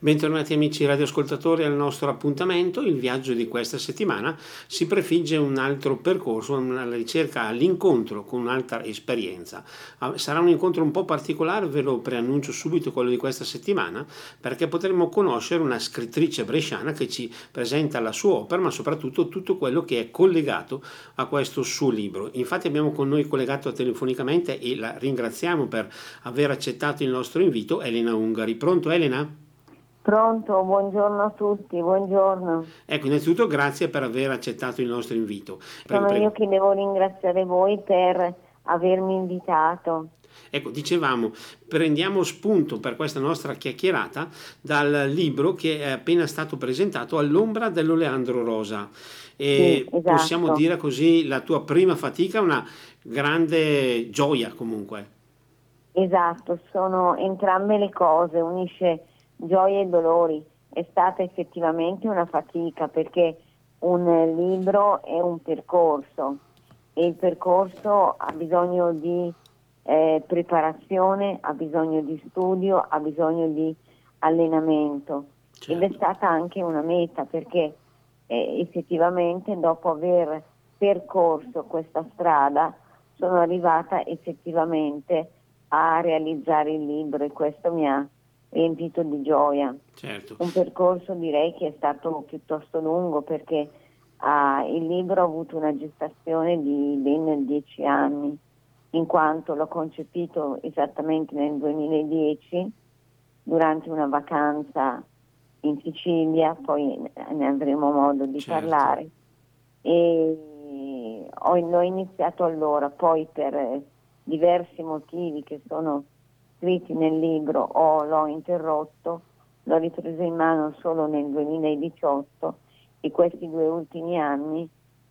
Bentornati amici radioascoltatori al nostro appuntamento. Il viaggio di questa settimana si prefigge un altro percorso, una ricerca all'incontro con un'altra esperienza. Ah, sarà un incontro un po' particolare, ve lo preannuncio subito quello di questa settimana, perché potremo conoscere una scrittrice bresciana che ci presenta la sua opera, ma soprattutto tutto quello che è collegato a questo suo libro. Infatti abbiamo con noi collegato telefonicamente e la ringraziamo per aver accettato il nostro invito Elena Ungari. Pronto Elena? Pronto, buongiorno a tutti, buongiorno. Ecco, innanzitutto grazie per aver accettato il nostro invito. Prego, Sono prego. io che devo ringraziare voi per avermi invitato. Ecco, dicevamo, prendiamo spunto per questa nostra chiacchierata dal libro che è appena stato presentato All'ombra dell'Oleandro Rosa. E sì, esatto. possiamo dire così la tua prima fatica, una grande gioia comunque. Esatto, sono entrambe le cose, unisce gioie e dolori. È stata effettivamente una fatica perché un libro è un percorso e il percorso ha bisogno di eh, preparazione, ha bisogno di studio, ha bisogno di allenamento certo. ed è stata anche una meta perché eh, effettivamente dopo aver percorso questa strada sono arrivata effettivamente a realizzare il libro e questo mi ha riempito di gioia. Certo. Un percorso direi che è stato piuttosto lungo perché ah, il libro ha avuto una gestazione di ben dieci anni, in quanto l'ho concepito esattamente nel 2010 durante una vacanza in Sicilia, poi ne avremo modo di certo. parlare. E ho, l'ho iniziato allora, poi per diversi motivi che sono scritti nel libro o l'ho interrotto, l'ho ripreso in mano solo nel 2018 e questi due ultimi anni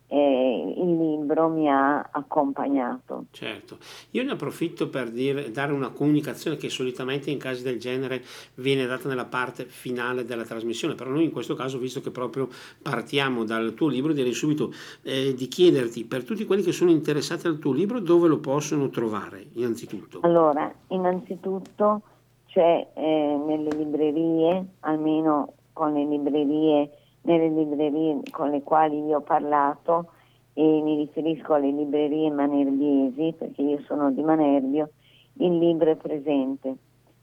eh, il libro mi ha accompagnato. Certo, io ne approfitto per dire, dare una comunicazione che solitamente in casi del genere viene data nella parte finale della trasmissione, però noi in questo caso, visto che proprio partiamo dal tuo libro, direi subito eh, di chiederti per tutti quelli che sono interessati al tuo libro dove lo possono trovare, innanzitutto. Allora, innanzitutto c'è eh, nelle librerie, almeno con le librerie nelle librerie con le quali io ho parlato e mi riferisco alle librerie manerbiesi perché io sono di Manerbio, il libro è presente,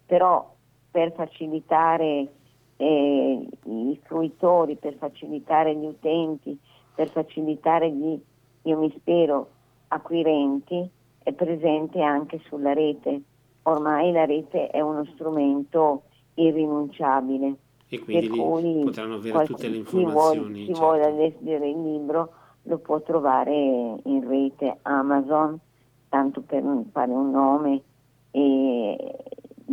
però per facilitare eh, i fruitori, per facilitare gli utenti, per facilitare gli, io mi spero, acquirenti, è presente anche sulla rete. Ormai la rete è uno strumento irrinunciabile e quindi lì potranno avere tutte le informazioni. Chi, vuole, certo. leggere il libro lo può trovare in rete Amazon, tanto per fare un nome, e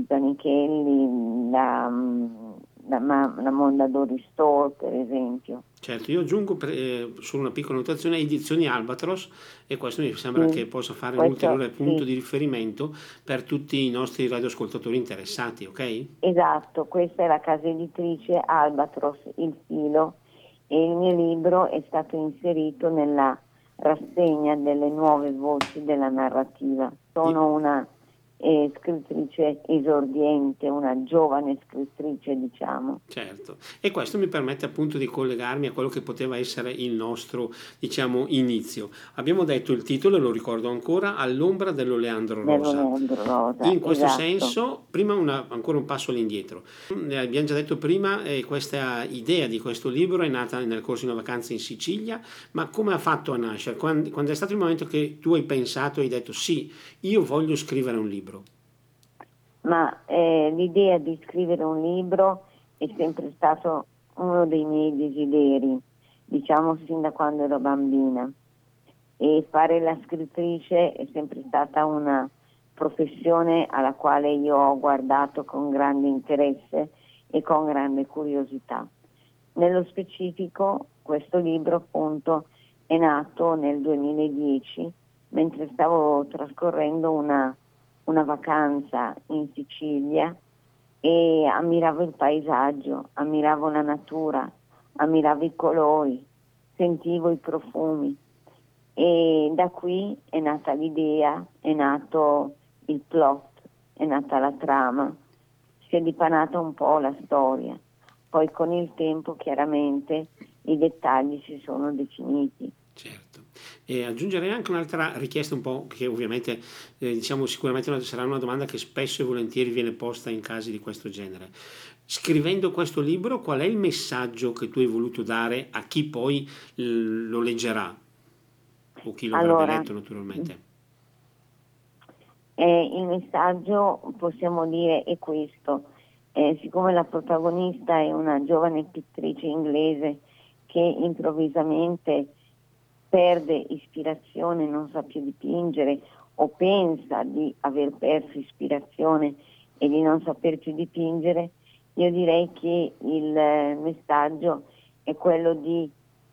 Zanichelli, la, la, la Mondadori Store per esempio. Certo, io aggiungo per, eh, solo una piccola notazione edizioni Albatros e questo mi sembra sì, che possa fare un ulteriore punto sì. di riferimento per tutti i nostri radioascoltatori interessati, ok? Esatto, questa è la casa editrice Albatros, il filo e il mio libro è stato inserito nella rassegna delle nuove voci della narrativa. Sono una eh, scrittrice esordiente, una giovane scrittrice diciamo. Certo, e questo mi permette appunto di collegarmi a quello che poteva essere il nostro diciamo inizio. Abbiamo detto il titolo, lo ricordo ancora, All'ombra dell'Oleandro Rosa. Dell'Oleandro Rosa In questo esatto. senso, prima una, ancora un passo all'indietro. Eh, abbiamo già detto prima, eh, questa idea di questo libro è nata nel corso di una vacanza in Sicilia, ma come ha fatto a nascere? Quando, quando è stato il momento che tu hai pensato e hai detto sì, io voglio scrivere un libro? Ma eh, l'idea di scrivere un libro è sempre stato uno dei miei desideri, diciamo sin da quando ero bambina. E fare la scrittrice è sempre stata una professione alla quale io ho guardato con grande interesse e con grande curiosità. Nello specifico questo libro appunto è nato nel 2010 mentre stavo trascorrendo una una vacanza in Sicilia e ammiravo il paesaggio, ammiravo la natura, ammiravo i colori, sentivo i profumi e da qui è nata l'idea, è nato il plot, è nata la trama. si è dipanata un po' la storia. Poi con il tempo chiaramente i dettagli si sono definiti. Certo. E aggiungerei anche un'altra richiesta un po' che ovviamente eh, diciamo sicuramente sarà una domanda che spesso e volentieri viene posta in casi di questo genere. Scrivendo questo libro qual è il messaggio che tu hai voluto dare a chi poi lo leggerà o chi lo allora, avrebbe letto naturalmente? Eh, il messaggio possiamo dire è questo. Eh, siccome la protagonista è una giovane pittrice inglese che improvvisamente perde ispirazione, non sa più dipingere o pensa di aver perso ispirazione e di non saper più dipingere, io direi che il eh, messaggio è quello di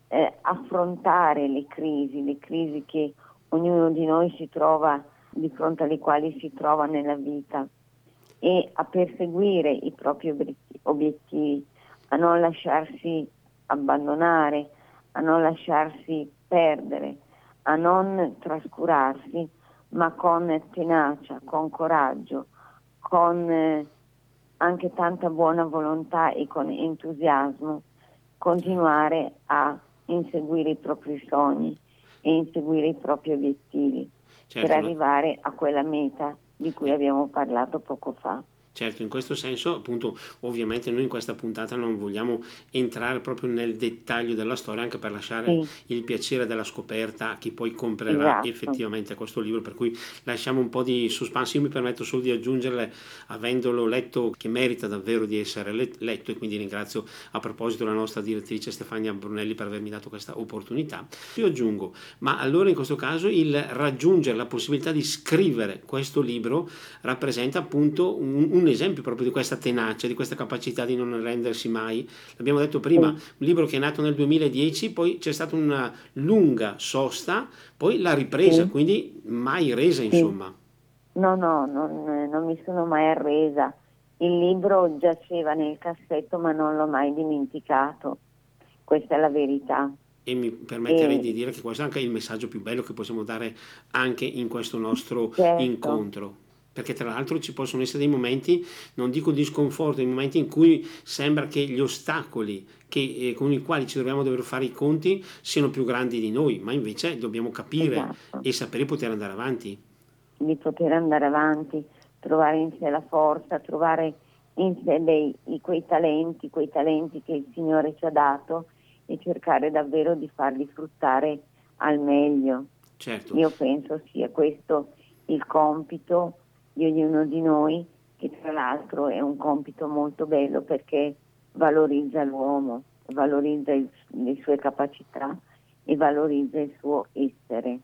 eh, affrontare le crisi, le crisi che ognuno di noi si trova, di fronte alle quali si trova nella vita e a perseguire i propri obiettivi, a non lasciarsi abbandonare, a non lasciarsi perdere, a non trascurarsi, ma con tenacia, con coraggio, con eh, anche tanta buona volontà e con entusiasmo, continuare a inseguire i propri sogni e inseguire i propri obiettivi certo. per arrivare a quella meta di cui abbiamo parlato poco fa. Certo, in questo senso, appunto, ovviamente noi in questa puntata non vogliamo entrare proprio nel dettaglio della storia, anche per lasciare sì. il piacere della scoperta a chi poi comprerà esatto. effettivamente questo libro, per cui lasciamo un po' di suspense. Io mi permetto solo di aggiungerle, avendolo letto, che merita davvero di essere letto, e quindi ringrazio a proposito la nostra direttrice Stefania Brunelli per avermi dato questa opportunità. Io aggiungo, ma allora in questo caso il raggiungere la possibilità di scrivere questo libro rappresenta appunto un un esempio proprio di questa tenacia, di questa capacità di non arrendersi mai. L'abbiamo detto prima, un libro che è nato nel 2010, poi c'è stata una lunga sosta, poi la ripresa, sì. quindi mai resa insomma. No, no, non, non mi sono mai arresa. Il libro giaceva nel cassetto ma non l'ho mai dimenticato. Questa è la verità e mi permetterei e... di dire che questo è anche il messaggio più bello che possiamo dare anche in questo nostro certo. incontro perché tra l'altro ci possono essere dei momenti, non dico di sconforto, dei momenti in cui sembra che gli ostacoli che, eh, con i quali ci dobbiamo dover fare i conti siano più grandi di noi, ma invece dobbiamo capire esatto. e sapere poter andare avanti. Di poter andare avanti, trovare in sé la forza, trovare in sé dei, quei talenti, quei talenti che il Signore ci ha dato e cercare davvero di farli fruttare al meglio. Certo. Io penso sia questo il compito di ognuno di noi, che tra l'altro è un compito molto bello perché valorizza l'uomo, valorizza il, le sue capacità e valorizza il suo essere.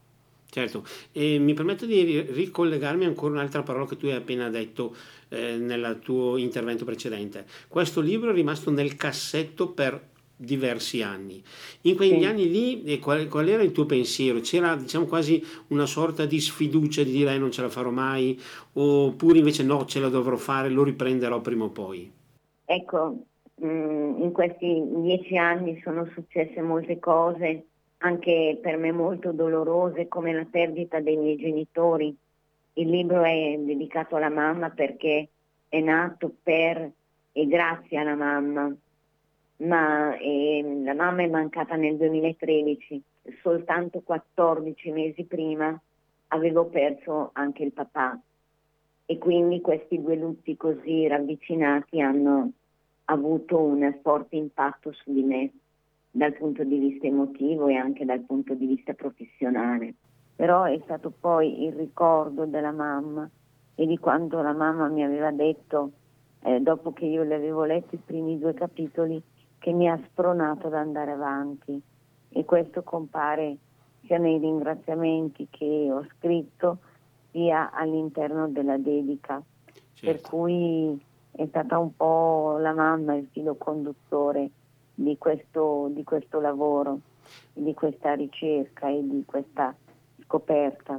Certo, e mi permetto di ricollegarmi ancora un'altra parola che tu hai appena detto eh, nel tuo intervento precedente. Questo libro è rimasto nel cassetto per diversi anni. In quegli sì. anni lì qual, qual, era il tuo pensiero? C'era diciamo quasi una sorta di sfiducia di dire eh, non ce la farò mai oppure invece no, ce la dovrò fare, lo riprenderò prima o poi? Ecco, mm, in questi dieci anni sono successe molte cose, anche per me molto dolorose, come la perdita dei miei genitori. Il libro è dedicato alla mamma perché è nato per e grazie alla mamma ma eh, la mamma è mancata nel 2013, soltanto 14 mesi prima avevo perso anche il papà e quindi questi due lutti così ravvicinati hanno avuto un forte impatto su di me dal punto di vista emotivo e anche dal punto di vista professionale. Però è stato poi il ricordo della mamma e di quando la mamma mi aveva detto, eh, dopo che io le avevo letto i primi due capitoli, che mi ha spronato ad andare avanti e questo compare sia nei ringraziamenti che ho scritto sia all'interno della dedica, certo. per cui è stata un po' la mamma il filo conduttore di questo, di questo lavoro, di questa ricerca e di questa scoperta.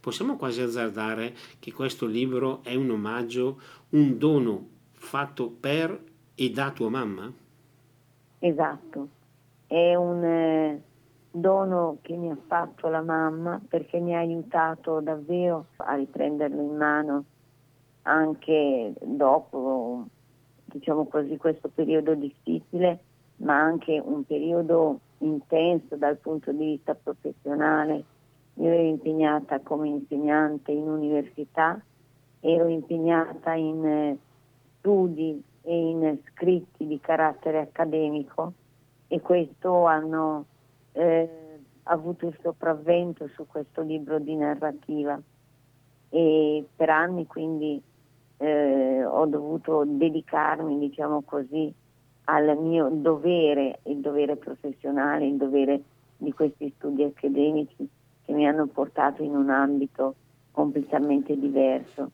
Possiamo quasi azzardare che questo libro è un omaggio, un dono fatto per e da tua mamma? Esatto, è un eh, dono che mi ha fatto la mamma perché mi ha aiutato davvero a riprenderlo in mano anche dopo diciamo così, questo periodo difficile, ma anche un periodo intenso dal punto di vista professionale. Io ero impegnata come insegnante in università, ero impegnata in eh, studi e in scritti di carattere accademico e questo hanno eh, avuto il sopravvento su questo libro di narrativa e per anni quindi eh, ho dovuto dedicarmi, diciamo così, al mio dovere, il dovere professionale, il dovere di questi studi accademici che mi hanno portato in un ambito completamente diverso.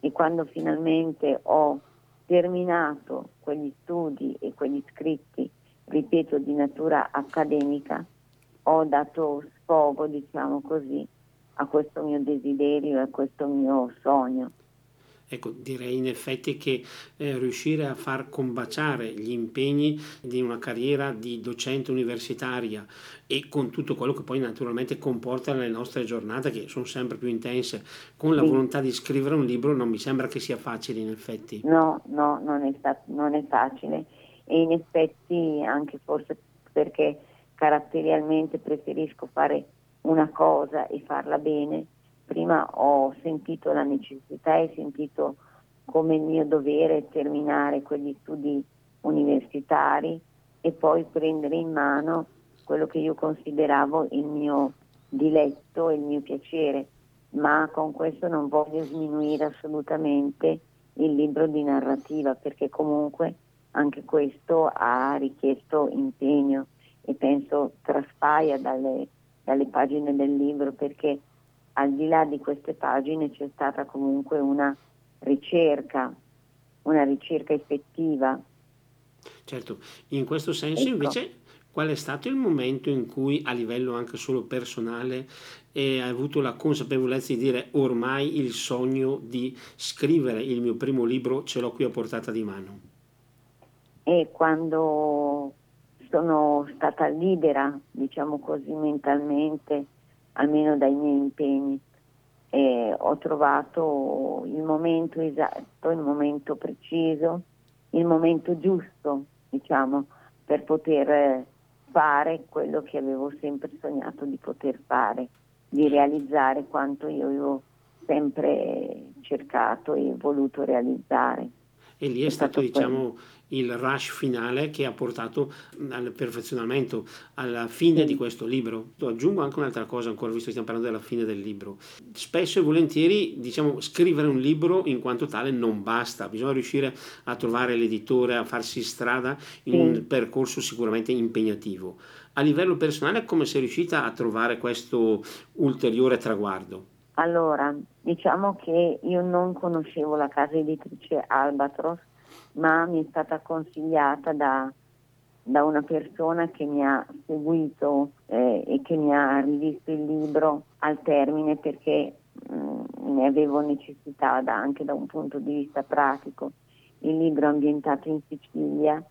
E quando finalmente ho terminato quegli studi e quegli scritti, ripeto, di natura accademica, ho dato sfogo, diciamo così, a questo mio desiderio, a questo mio sogno. Ecco, direi in effetti che eh, riuscire a far combaciare gli impegni di una carriera di docente universitaria e con tutto quello che poi naturalmente comporta le nostre giornate, che sono sempre più intense, con la sì. volontà di scrivere un libro, non mi sembra che sia facile in effetti. No, no, non è, sta- non è facile e in effetti anche forse perché caratterialmente preferisco fare una cosa e farla bene prima ho sentito la necessità e sentito come mio dovere terminare quegli studi universitari e poi prendere in mano quello che io consideravo il mio diletto e il mio piacere, ma con questo non voglio sminuire assolutamente il libro di narrativa perché comunque anche questo ha richiesto impegno e penso traspaia dalle, dalle pagine del libro perché al di là di queste pagine c'è stata comunque una ricerca, una ricerca effettiva. Certo, in questo senso ecco. invece qual è stato il momento in cui a livello anche solo personale hai avuto la consapevolezza di dire ormai il sogno di scrivere il mio primo libro ce l'ho qui a portata di mano? E quando sono stata libera, diciamo così, mentalmente, almeno dai miei impegni. E ho trovato il momento esatto, il momento preciso, il momento giusto, diciamo, per poter fare quello che avevo sempre sognato di poter fare, di realizzare quanto io avevo sempre cercato e voluto realizzare. E lì è, stato, diciamo, il rush finale che ha portato al perfezionamento, alla fine di questo libro. Aggiungo anche un'altra cosa ancora, visto che stiamo parlando della fine del libro. Spesso e volentieri, diciamo, scrivere un libro in quanto tale non basta, bisogna riuscire a trovare l'editore, a farsi strada in un percorso sicuramente impegnativo. A livello personale, come sei riuscita a trovare questo ulteriore traguardo? Allora, diciamo che io non conoscevo la casa editrice Albatros ma mi è stata consigliata da, da una persona che mi ha seguito eh, e che mi ha rivisto il libro al termine perché mh, mm, ne avevo necessità da, anche da un punto di vista pratico. Il libro è ambientato in Sicilia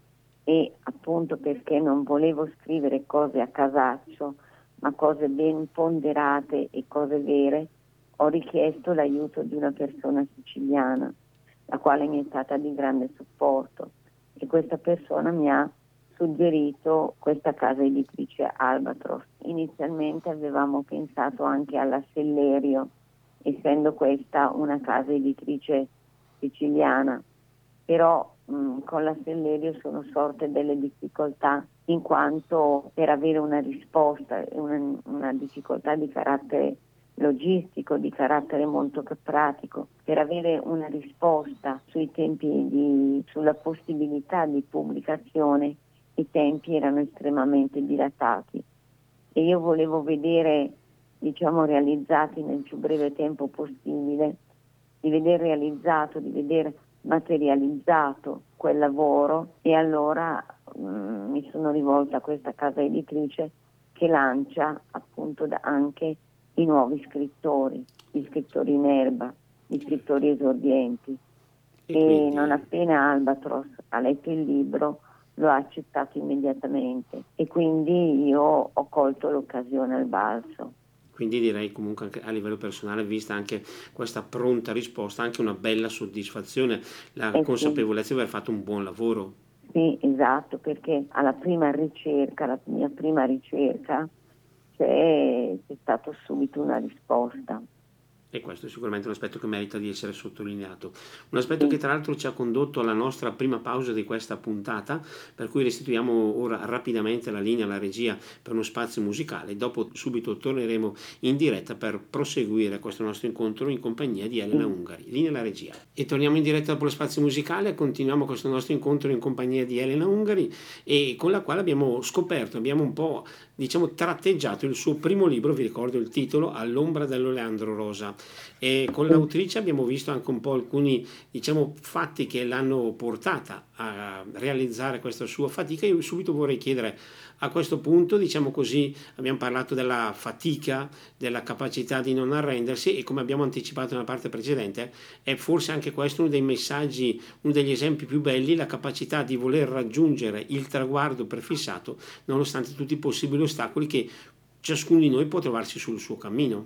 e appunto perché non volevo scrivere cose a casaccio, ma cose ben ponderate e cose vere, ho richiesto l'aiuto di una persona siciliana la quale mi è stata di grande supporto e questa persona mi ha suggerito questa casa editrice Albatros. Inizialmente avevamo pensato anche alla Sellerio, essendo questa una casa editrice siciliana, però mh, con la Sellerio sono sorte delle difficoltà in quanto per avere una risposta, una, una difficoltà di carattere logistico di carattere molto pratico per avere una risposta sui tempi di, sulla possibilità di pubblicazione i tempi erano estremamente dilatati. E io volevo vedere diciamo realizzati nel più breve tempo possibile di vedere realizzato, di vedere materializzato quel lavoro. E allora mh, mm, mi sono rivolta a questa casa editrice che lancia appunto anche i nuovi scrittori, gli scrittori in erba, gli scrittori esordienti. E, e non appena Albatros ha letto il libro lo ha accettato immediatamente e quindi io ho colto l'occasione al balzo. Quindi direi comunque anche a livello personale, vista anche questa pronta risposta, anche una bella soddisfazione, la eh consapevolezza sì. di aver fatto un buon lavoro. Sì, esatto, perché alla prima ricerca, la mia prima ricerca, c'è, c'è stata subito una risposta. E questo è sicuramente un aspetto che merita di essere sottolineato. Un aspetto che tra l'altro ci ha condotto alla nostra prima pausa di questa puntata, per cui restituiamo ora rapidamente la linea alla regia per uno spazio musicale. Dopo subito torneremo in diretta per proseguire questo nostro incontro in compagnia di Elena Ungari. Linea alla regia. E torniamo in diretta dopo lo spazio musicale, continuiamo questo nostro incontro in compagnia di Elena Ungari e con la quale abbiamo scoperto, abbiamo un po' diciamo tratteggiato il suo primo libro, vi ricordo il titolo, All'ombra dell'Oleandro Rosa. E con l'autrice abbiamo visto anche un po' alcuni diciamo, fatti che l'hanno portata a realizzare questa sua fatica. Io subito vorrei chiedere a questo punto, diciamo così, abbiamo parlato della fatica, della capacità di non arrendersi e come abbiamo anticipato nella parte precedente, è forse anche questo uno dei messaggi, uno degli esempi più belli, la capacità di voler raggiungere il traguardo prefissato nonostante tutti i possibili ostacoli che ciascuno di noi può trovarsi sul suo cammino.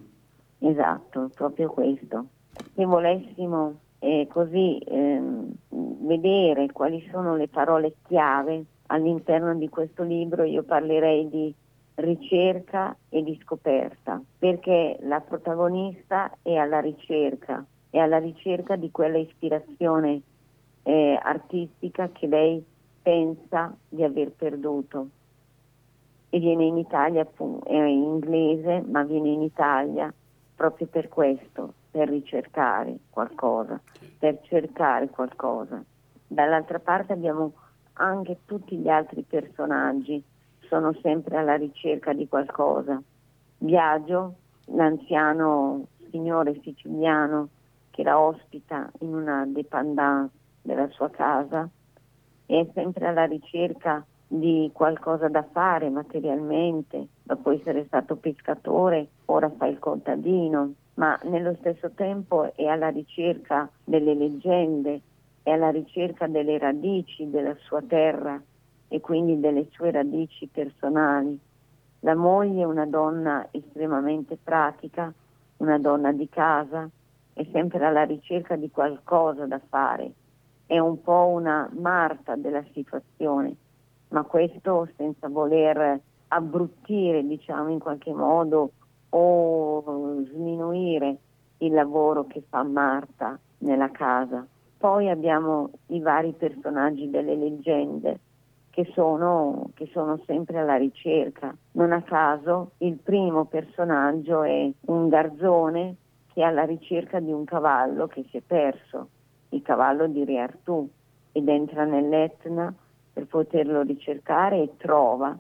Esatto, proprio questo. Se volessimo eh, così eh, vedere quali sono le parole chiave all'interno di questo libro io parlerei di ricerca e di scoperta, perché la protagonista è alla ricerca, è alla ricerca di quella ispirazione eh, artistica che lei pensa di aver perduto. E viene in Italia, è inglese, ma viene in Italia proprio per questo, per ricercare qualcosa, per cercare qualcosa. Dall'altra parte abbiamo anche tutti gli altri personaggi sono sempre alla ricerca di qualcosa. Viaggio, l'anziano signore siciliano che la ospita in una dépendance della sua casa, è sempre alla ricerca di qualcosa da fare materialmente, dopo essere stato pescatore, ora fa il contadino, ma nello stesso tempo è alla ricerca delle leggende, è alla ricerca delle radici della sua terra e quindi delle sue radici personali. La moglie è una donna estremamente pratica, una donna di casa, è sempre alla ricerca di qualcosa da fare, è un po' una Marta della situazione, ma questo senza voler abbruttire, diciamo in qualche modo, o sminuire il lavoro che fa Marta nella casa. Poi abbiamo i vari personaggi delle leggende che sono, che sono, sempre alla ricerca. Non a caso il primo personaggio è un garzone che è alla ricerca di un cavallo che si è perso, il cavallo di Re Artù, ed entra nell'Etna per poterlo ricercare e trova,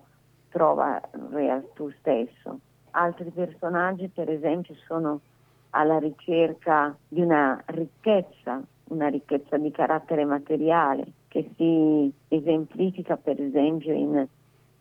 trova Re Artù stesso. Altri personaggi per esempio sono alla ricerca di una ricchezza una ricchezza di carattere materiale che si esemplifica per esempio in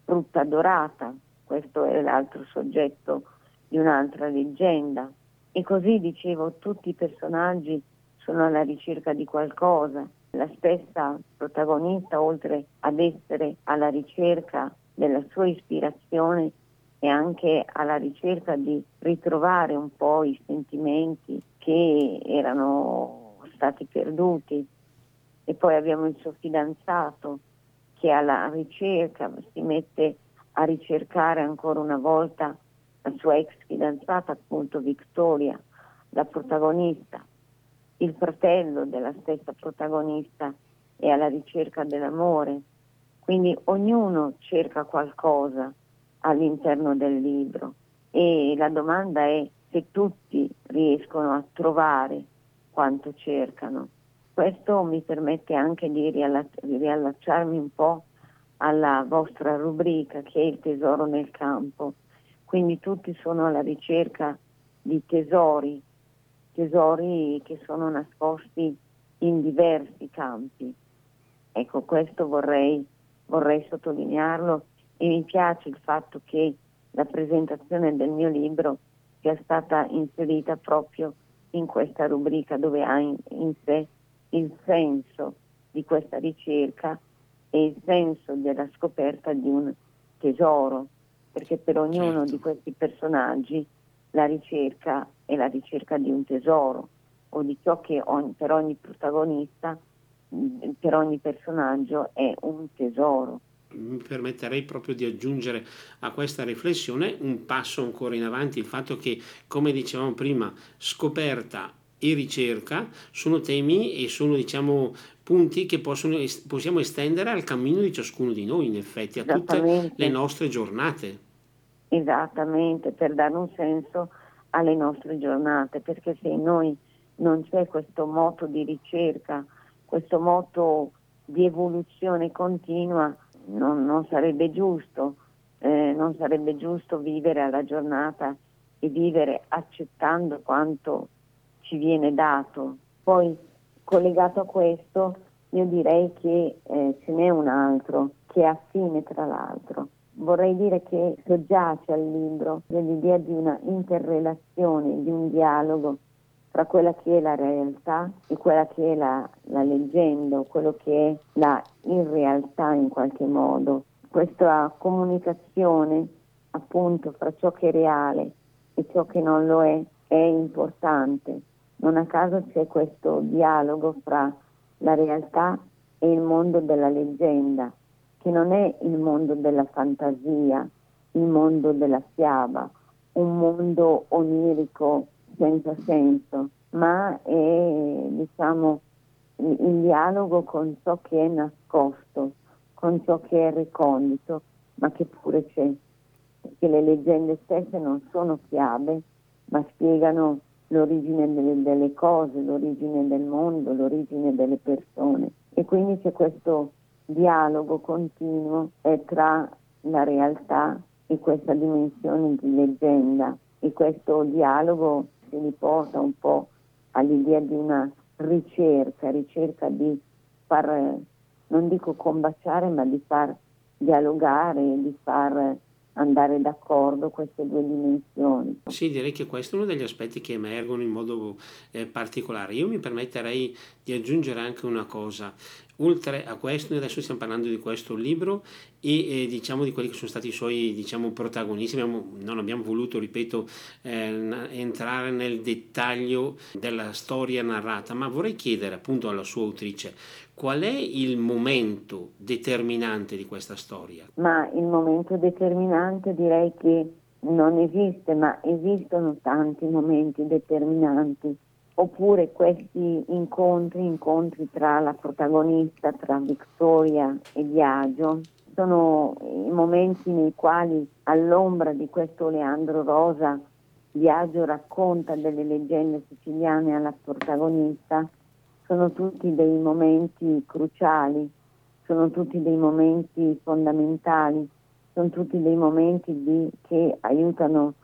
frutta dorata, questo è l'altro soggetto di un'altra leggenda. E così dicevo, tutti i personaggi sono alla ricerca di qualcosa. La stessa protagonista, oltre ad essere alla ricerca della sua ispirazione, è anche alla ricerca di ritrovare un po' i sentimenti che erano stati perduti. E poi abbiamo il suo fidanzato che alla ricerca si mette a ricercare ancora una volta la sua ex fidanzata appunto Victoria, la protagonista, il fratello della stessa protagonista è alla ricerca dell'amore, quindi ognuno cerca qualcosa all'interno del libro. E la domanda è se tutti riescono a trovare quanto cercano. Questo mi permette anche di riallacciarmi un po' alla vostra rubrica che è il tesoro nel campo. Quindi tutti sono alla ricerca di tesori, tesori che sono nascosti in diversi campi. Ecco, questo vorrei, vorrei sottolinearlo e mi piace il fatto che la presentazione del mio libro sia stata inserita proprio in questa rubrica dove ha in, in sé il senso di questa ricerca e il senso della scoperta di un tesoro, perché per ognuno certo. di questi personaggi la ricerca è la ricerca di un tesoro o di ciò che ogni, per ogni protagonista, per ogni personaggio è un tesoro. Mi permetterei proprio di aggiungere a questa riflessione un passo ancora in avanti, il fatto che, come dicevamo prima, scoperta e ricerca sono temi e sono diciamo punti che possono, possiamo estendere al cammino di ciascuno di noi in effetti a tutte le nostre giornate. Esattamente per dare un senso alle nostre giornate perché se in noi non c'è questo moto di ricerca questo moto di evoluzione continua non, non sarebbe giusto eh, non sarebbe giusto vivere alla giornata e vivere accettando quanto ci viene dato. Poi collegato a questo io direi che eh, ce n'è un altro che è affine tra l'altro. Vorrei dire che soggiace al libro l'idea di una interrelazione, di un dialogo tra quella che è la realtà e quella che è la, la leggenda, quello che è la irrealtà in qualche modo. Questa comunicazione appunto fra ciò che è reale e ciò che non lo è è importante non a caso c'è questo dialogo fra la realtà e il mondo della leggenda, che non è il mondo della fantasia, il mondo della fiaba, un mondo onirico senza senso, ma è diciamo, il dialogo con ciò che è nascosto, con ciò che è recondito, ma che pure c'è. Perché le leggende stesse non sono fiabe, ma spiegano l'origine delle, delle cose, l'origine del mondo, l'origine delle persone. E quindi c'è questo dialogo continuo tra la realtà e questa dimensione di leggenda e questo dialogo si riporta un po' all'idea di una ricerca, ricerca di far, non dico combaciare, ma di far dialogare, di far andare d'accordo queste due dimensioni. Sì, direi che questo è uno degli aspetti che emergono in modo eh, particolare. Io mi permetterei di aggiungere anche una cosa. Oltre a questo, noi adesso stiamo parlando di questo libro e eh, diciamo di quelli che sono stati i suoi diciamo, protagonisti. Abbiamo, non abbiamo voluto, ripeto, eh, entrare nel dettaglio della storia narrata, ma vorrei chiedere appunto alla sua autrice qual è il momento determinante di questa storia? Ma il momento determinante direi che non esiste, ma esistono tanti momenti determinanti oppure questi incontri, incontri tra la protagonista, tra Victoria e Biagio, sono i momenti nei quali all'ombra di questo Leandro Rosa Biagio racconta delle leggende siciliane alla protagonista, sono tutti dei momenti cruciali, sono tutti dei momenti fondamentali, sono tutti dei momenti di, che aiutano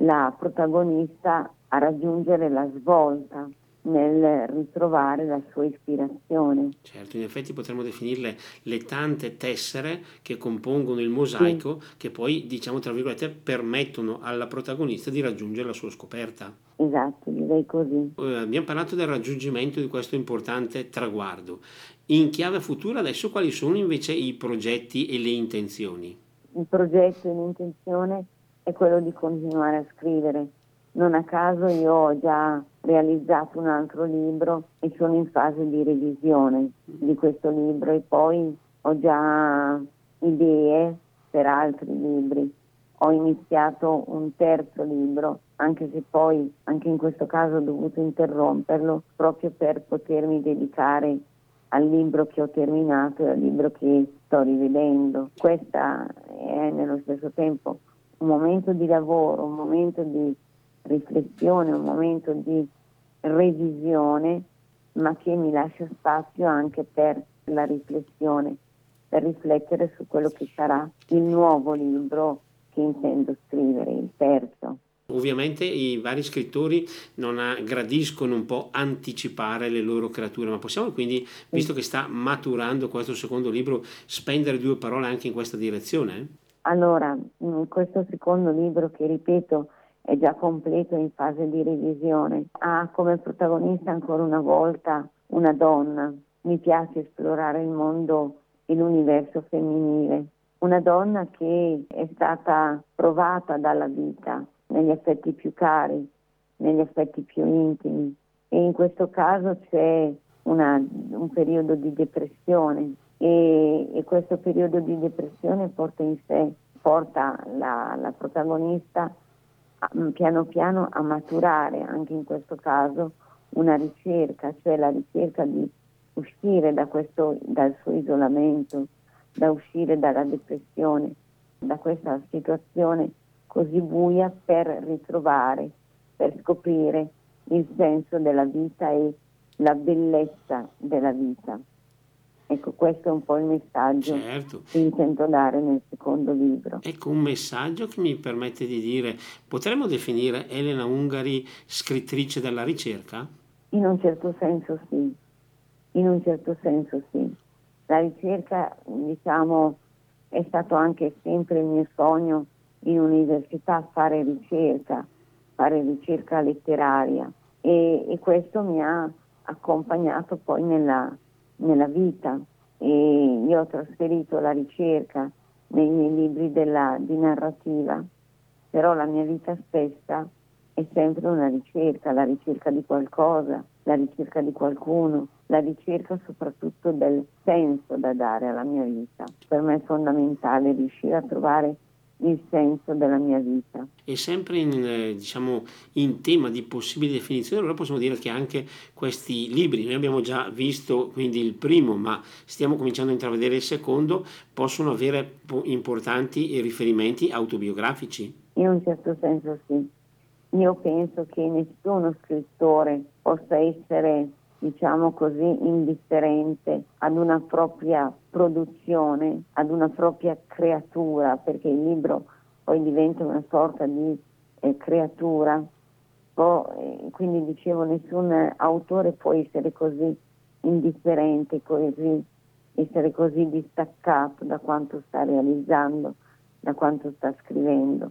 la protagonista a raggiungere la svolta nel ritrovare la sua ispirazione. Certo, in effetti potremmo definirle le tante tessere che compongono il mosaico sì. che poi, diciamo tra virgolette, permettono alla protagonista di raggiungere la sua scoperta. Esatto, direi così. Eh, abbiamo parlato del raggiungimento di questo importante traguardo. In chiave futura adesso quali sono invece i progetti e le intenzioni? Il progetto e l'intenzione è quello di continuare a scrivere non a caso io ho già realizzato un altro libro e sono in fase di revisione di questo libro e poi ho già idee per altri libri. Ho iniziato un terzo libro, anche se poi anche in questo caso ho dovuto interromperlo proprio per potermi dedicare al libro che ho terminato e al libro che sto rivedendo. Questo è nello stesso tempo un momento di lavoro, un momento di riflessione, un momento di revisione, ma che mi lascia spazio anche per la riflessione, per riflettere su quello che sarà il nuovo libro che intendo scrivere, il terzo. Ovviamente i vari scrittori non gradiscono un po' anticipare le loro creature, ma possiamo quindi, visto che sta maturando questo secondo libro, spendere due parole anche in questa direzione? Allora, questo secondo libro che ripeto è già completo in fase di revisione. Ha come protagonista ancora una volta una donna. Mi piace esplorare il mondo e l'universo femminile. Una donna che è stata provata dalla vita negli aspetti più cari, negli aspetti più intimi. E in questo caso c'è una, un periodo di depressione e, e, questo periodo di depressione porta in sé, porta la, la protagonista piano piano a maturare anche in questo caso una ricerca, cioè la ricerca di uscire da questo, dal suo isolamento, da uscire dalla depressione, da questa situazione così buia per ritrovare, per scoprire il senso della vita e la bellezza della vita. Ecco, questo è un po' il messaggio certo. che intendo dare nel secondo libro. Ecco, un messaggio che mi permette di dire, potremmo definire Elena Ungari scrittrice della ricerca? In un certo senso sì, in un certo senso sì. La ricerca, diciamo, è stato anche sempre il mio sogno in università fare ricerca, fare ricerca letteraria e, e questo mi ha accompagnato poi nella, nella vita e io ho trasferito la ricerca nei miei libri della, di narrativa, però la mia vita stessa è sempre una ricerca, la ricerca di qualcosa, la ricerca di qualcuno, la ricerca soprattutto del senso da dare alla mia vita. Per me è fondamentale riuscire a trovare il senso della mia vita. E sempre in, eh, diciamo, in tema di possibili definizioni, allora possiamo dire che anche questi libri, noi abbiamo già visto quindi il primo, ma stiamo cominciando a intravedere il secondo, possono avere importanti riferimenti autobiografici? In un certo senso sì. Io penso che nessuno scrittore possa essere diciamo così, indifferente ad una propria produzione, ad una propria creatura, perché il libro poi diventa una sorta di eh, creatura. Poi, eh, quindi dicevo, nessun autore può essere così indifferente, così, essere così distaccato da quanto sta realizzando, da quanto sta scrivendo.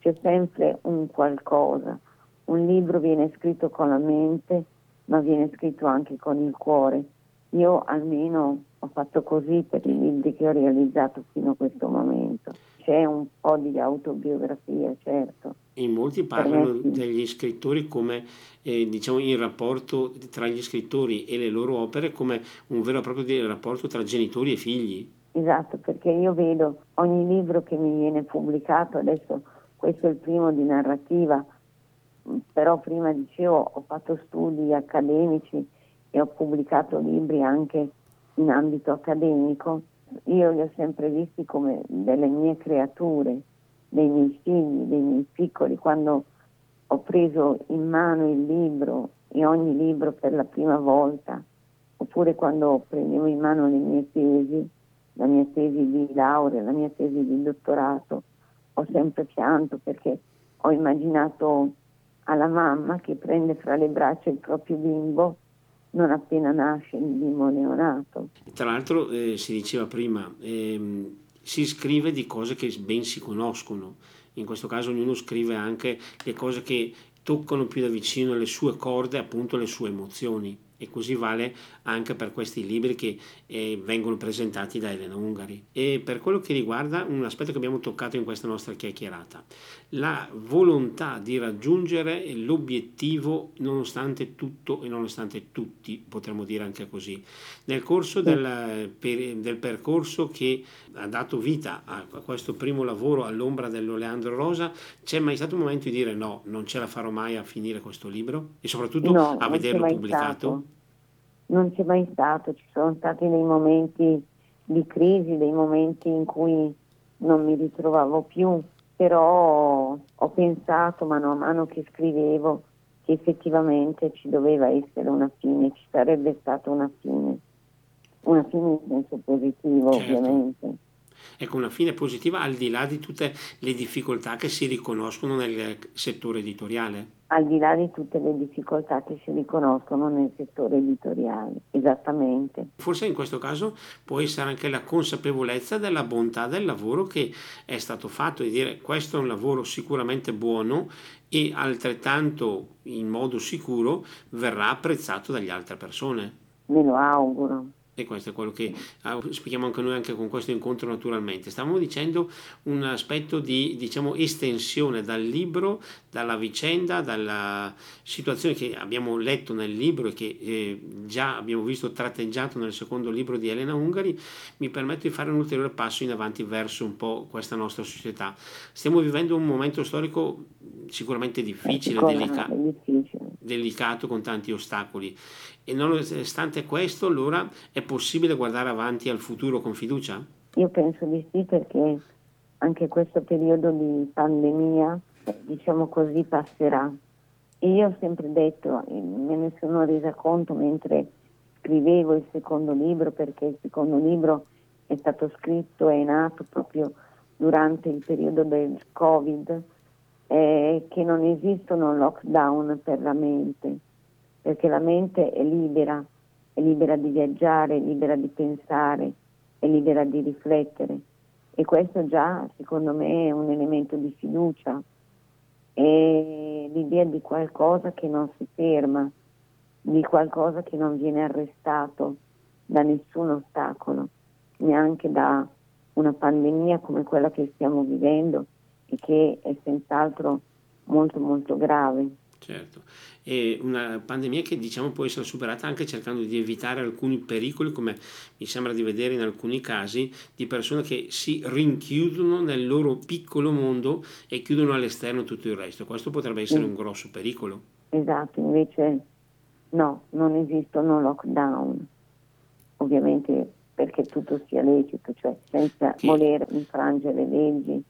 C'è sempre un qualcosa. Un libro viene scritto con la mente, ma viene scritto anche con il cuore. Io almeno ho fatto così per i libri che ho realizzato fino a questo momento. C'è un po' di autobiografia, certo. In molti parlano degli scrittori come eh, diciamo il rapporto tra gli scrittori e le loro opere come un vero e proprio rapporto tra genitori e figli. Esatto, perché io vedo ogni libro che mi viene pubblicato, adesso questo è il primo di narrativa, però prima dicevo ho fatto studi accademici e ho pubblicato libri anche in ambito accademico, io li ho sempre visti come delle mie creature, dei miei figli, dei miei piccoli, quando ho preso in mano il libro e ogni libro per la prima volta, oppure quando prendevo in mano le mie tesi, la mia tesi di laurea, la mia tesi di dottorato, ho sempre pianto perché ho immaginato alla mamma che prende fra le braccia il proprio bimbo non appena nasce il bimbo neonato. Tra l'altro eh, si diceva prima, ehm, si scrive di cose che ben si conoscono, in questo caso ognuno scrive anche le cose che toccano più da vicino le sue corde, appunto le sue emozioni e così vale anche per questi libri che eh, vengono presentati da Elena Ungari. E per quello che riguarda un aspetto che abbiamo toccato in questa nostra chiacchierata, la volontà di raggiungere l'obiettivo nonostante tutto e nonostante tutti, potremmo dire anche così. Nel corso del, per, del percorso che ha dato vita a questo primo lavoro all'ombra dell'Oleandro Rosa, c'è mai stato un momento di dire no, non ce la farò mai a finire questo libro e soprattutto no, a vederlo pubblicato? Stato non c'è mai stato, ci sono stati dei momenti di crisi, dei momenti in cui non mi ritrovavo più, però ho pensato mano a mano che scrivevo che effettivamente ci doveva essere una fine, ci sarebbe stata una fine, una fine in senso positivo certo. ovviamente. Ecco, una fine positiva al di là di tutte le difficoltà che si riconoscono nel settore editoriale. Al di là di tutte le difficoltà che si riconoscono nel settore editoriale, esattamente. Forse in questo caso può essere anche la consapevolezza della bontà del lavoro che è stato fatto, di dire questo è un lavoro sicuramente buono e altrettanto in modo sicuro verrà apprezzato dalle altre persone. Me lo auguro, E questo è quello che spieghiamo anche noi anche con questo incontro naturalmente. Stavamo dicendo un aspetto di diciamo, estensione dal libro, dalla vicenda, dalla situazione che abbiamo letto nel libro e che eh, già abbiamo visto tratteggiato nel secondo libro di Elena Ungari, mi permetto di fare un ulteriore passo in avanti verso un po' questa nostra società. Stiamo vivendo un momento storico sicuramente difficile, delica- delicato con tanti ostacoli e nonostante questo, allora è possibile guardare avanti al futuro con fiducia? Io penso di sì perché anche questo periodo di pandemia, diciamo così, passerà. E io ho sempre detto, me ne sono resa conto mentre scrivevo il secondo libro, perché il secondo libro è stato scritto e nato proprio durante il periodo del Covid, eh, che non esistono lockdown per la mente perché la mente è libera, è libera di viaggiare, è libera di pensare, è libera di riflettere e questo già secondo me è un elemento di fiducia e l'idea di qualcosa che non si ferma, di qualcosa che non viene arrestato da nessun ostacolo, neanche da una pandemia come quella che stiamo vivendo e che è senz'altro molto molto grave. Certo, è una pandemia che diciamo può essere superata anche cercando di evitare alcuni pericoli, come mi sembra di vedere in alcuni casi, di persone che si rinchiudono nel loro piccolo mondo e chiudono all'esterno tutto il resto. Questo potrebbe essere un grosso pericolo. Esatto, invece no, non esistono lockdown, ovviamente perché tutto sia lecito, cioè senza che... voler infrangere leggi,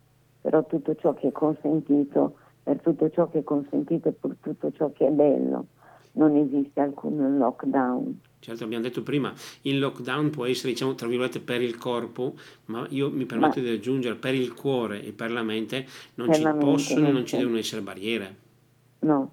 però tutto ciò che è consentito per tutto ciò che è consentito e per tutto ciò che è bello. Non esiste alcun lockdown. Certo, abbiamo detto prima, il lockdown può essere, diciamo, tra virgolette, per il corpo, ma io mi permetto ma, di aggiungere per il cuore e per la mente non per ci possono e non ci devono essere barriere. No.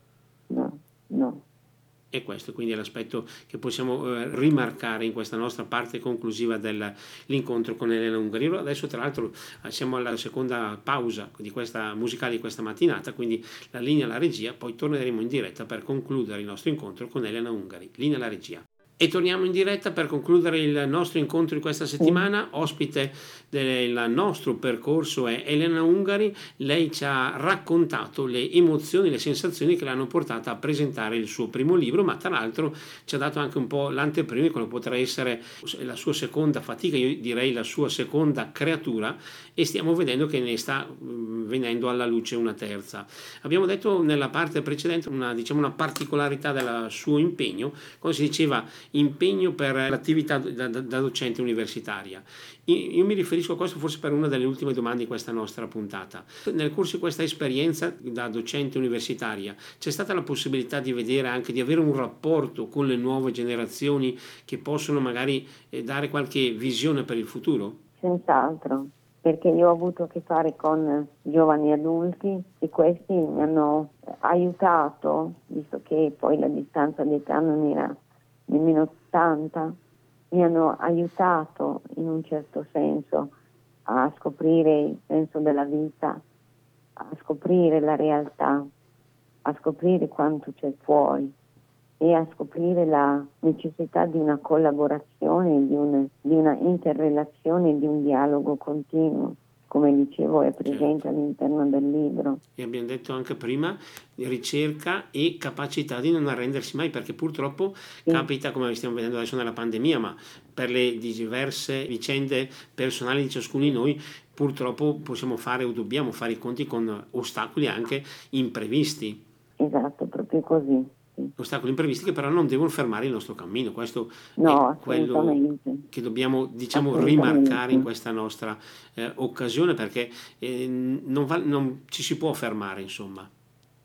E questo quindi è l'aspetto che possiamo eh, rimarcare in questa nostra parte conclusiva dell'incontro con Elena Ungari. Adesso tra l'altro eh, siamo alla seconda pausa di questa musicale di questa mattinata, quindi la linea alla regia, poi torneremo in diretta per concludere il nostro incontro con Elena Ungari. Linea alla regia. E torniamo in diretta per concludere il nostro incontro di questa settimana. Ospite del nostro percorso è Elena Ungari. Lei ci ha raccontato le emozioni, le sensazioni che l'hanno portata a presentare il suo primo libro, ma tra l'altro ci ha dato anche un po' l'anteprima di quello che potrà essere la sua seconda fatica, io direi la sua seconda creatura, e stiamo vedendo che ne sta mm, venendo alla luce una terza. Abbiamo detto nella parte precedente una, diciamo, una particolarità del suo impegno, quando si diceva impegno per l'attività da, da, da docente universitaria. Io mi riferisco a questo forse per una delle ultime domande di questa nostra puntata. Nel corso di questa esperienza da docente universitaria c'è stata la possibilità di vedere anche di avere un rapporto con le nuove generazioni che possono magari eh, dare qualche visione per il futuro? Senz'altro, perché io ho avuto a che fare con giovani adulti e questi mi hanno aiutato, visto che poi la distanza di età non era nemmeno 80, mi hanno aiutato in un certo senso a scoprire il senso della vita, a scoprire la realtà, a scoprire quanto c'è fuori e a scoprire la necessità di una collaborazione, di, un, di una interrelazione, di un dialogo continuo come dicevo, è presente certo. all'interno del libro. E abbiamo detto anche prima, ricerca e capacità di non arrendersi mai, perché purtroppo sì. capita, come stiamo vedendo adesso nella pandemia, ma per le diverse vicende personali di ciascuno di noi, purtroppo possiamo fare o dobbiamo fare i conti con ostacoli anche imprevisti. Esatto, proprio così ostacoli imprevisti che però non devono fermare il nostro cammino. Questo no, è quello che dobbiamo diciamo, rimarcare in questa nostra eh, occasione perché eh, non, va, non ci si può fermare, insomma.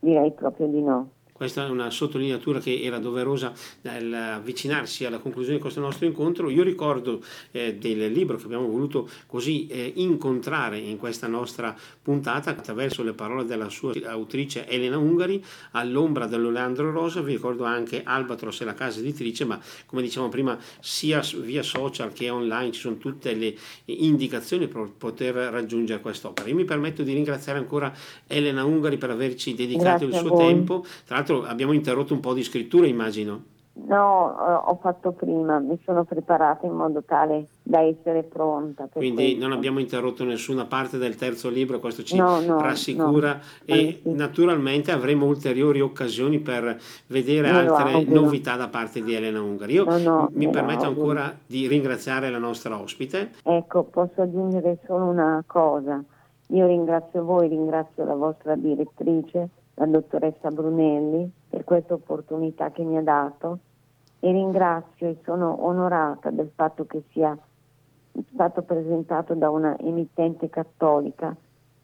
Direi proprio di no. Questa è una sottolineatura che era doverosa nell'avvicinarsi alla conclusione di questo nostro incontro. Io ricordo eh, del libro che abbiamo voluto così eh, incontrare in questa nostra puntata attraverso le parole della sua autrice Elena Ungari, All'ombra dell'Oleandro Rosa. Vi ricordo anche Albatros e la casa editrice, ma come dicevamo prima, sia via social che online ci sono tutte le indicazioni per poter raggiungere quest'opera. Io mi permetto di ringraziare ancora Elena Ungari per averci dedicato Grazie il suo tempo. Tra l'altro abbiamo interrotto un po' di scrittura, immagino. No, ho fatto prima, mi sono preparata in modo tale da essere pronta. Quindi questo. non abbiamo interrotto nessuna parte del terzo libro, questo ci no, no, rassicura no. e sì. naturalmente avremo ulteriori occasioni per vedere altre novità da parte di Elena Ungari. Io mi permetto ancora di ringraziare la nostra ospite. Ecco, posso aggiungere solo una cosa. Io ringrazio voi, ringrazio la vostra direttrice, la dottoressa Brunelli, per questa opportunità che mi ha dato. E ringrazio e sono onorata del fatto che sia stato presentato da una emittente cattolica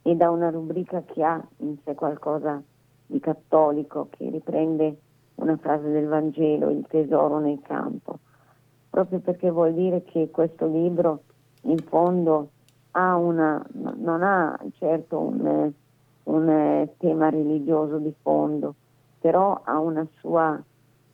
e da una rubrica che ha in sé qualcosa di cattolico, che riprende una frase del Vangelo, il tesoro nel campo, proprio perché vuol dire che questo libro in fondo ha una, non ha certo un, un tema religioso di fondo, però ha sua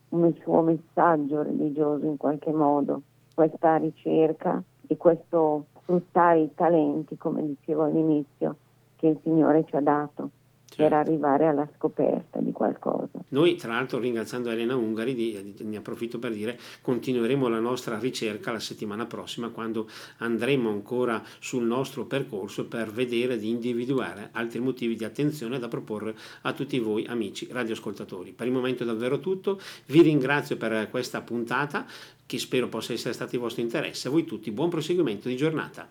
un suo messaggio religioso in qualche modo, questa ricerca e questo sfruttare i talenti, come dicevo all'inizio, che il Signore ci ha dato per arrivare alla scoperta di qualcosa. Noi, tra l'altro, ringraziando Elena Ungari, di, di, ne approfitto per dire, continueremo la nostra ricerca la settimana prossima quando andremo ancora sul nostro percorso per vedere di individuare altri motivi di attenzione da proporre a tutti voi amici radioascoltatori. Per il momento è davvero tutto, vi ringrazio per questa puntata che spero possa essere stata di vostro interesse. A voi tutti buon proseguimento di giornata.